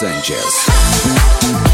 Sanchez.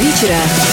Вечера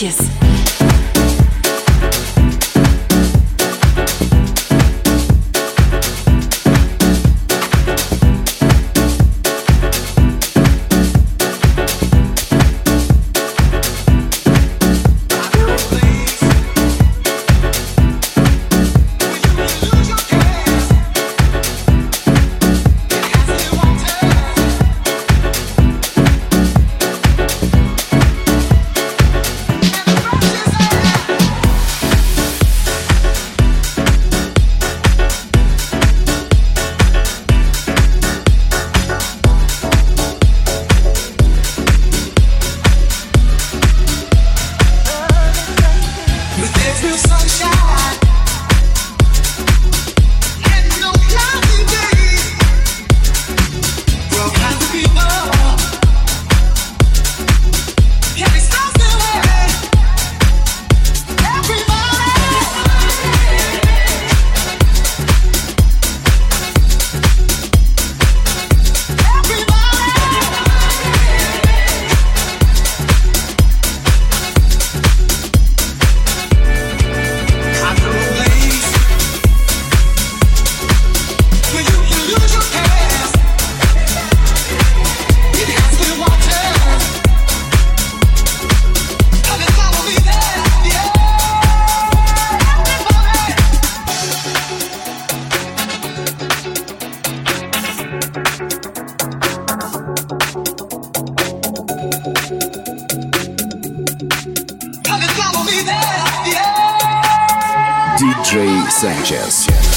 DJ DJ Sanchez.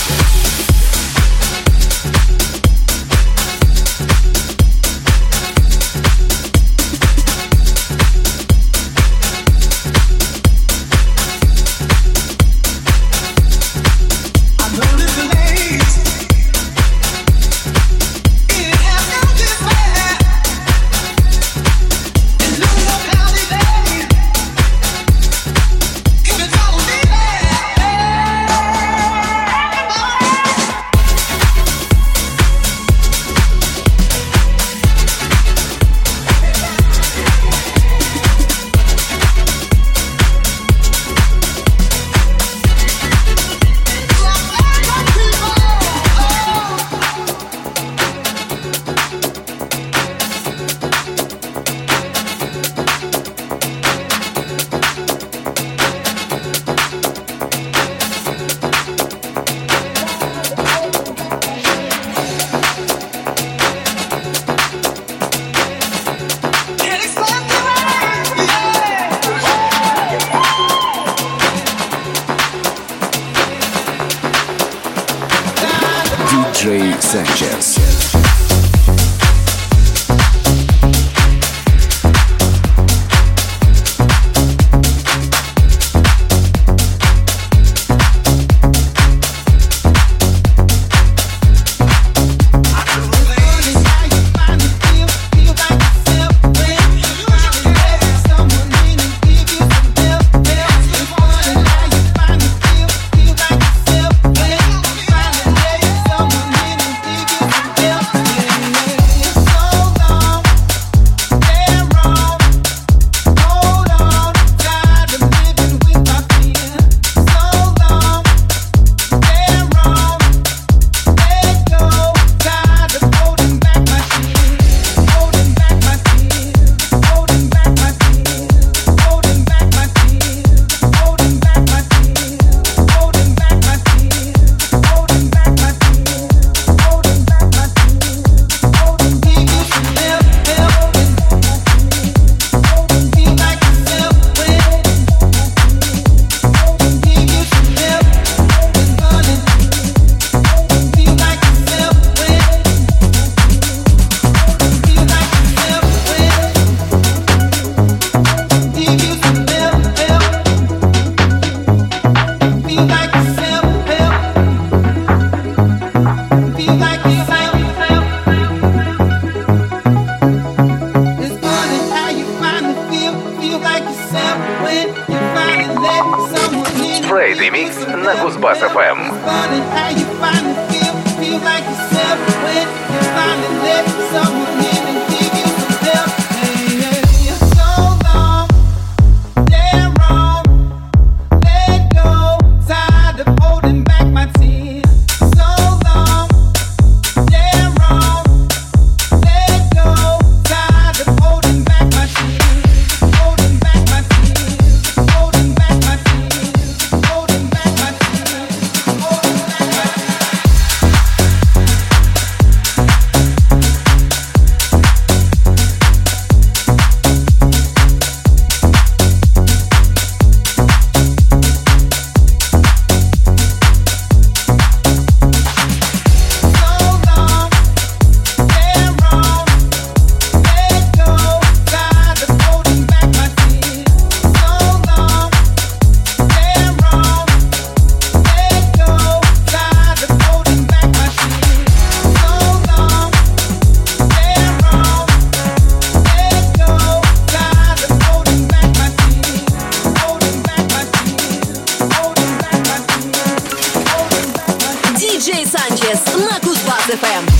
FM.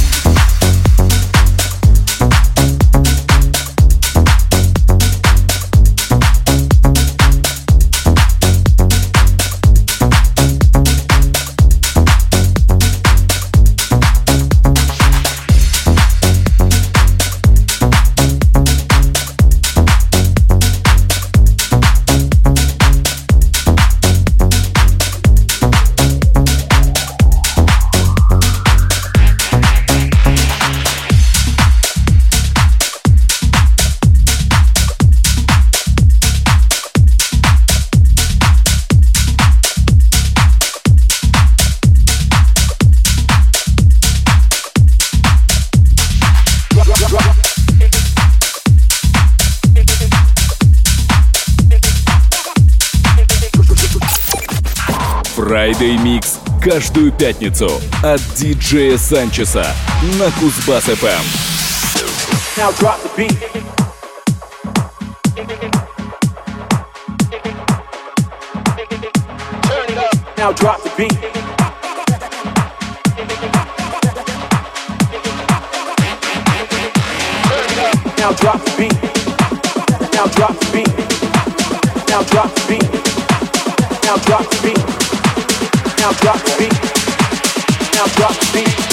каждую пятницу от диджея Санчеса на Кузбасс ФМ. now drop the beat. Now drop the beat. Now drop the beat. Now drop the beat. Now drop the beat. Now drop the beat. Now drop the beat.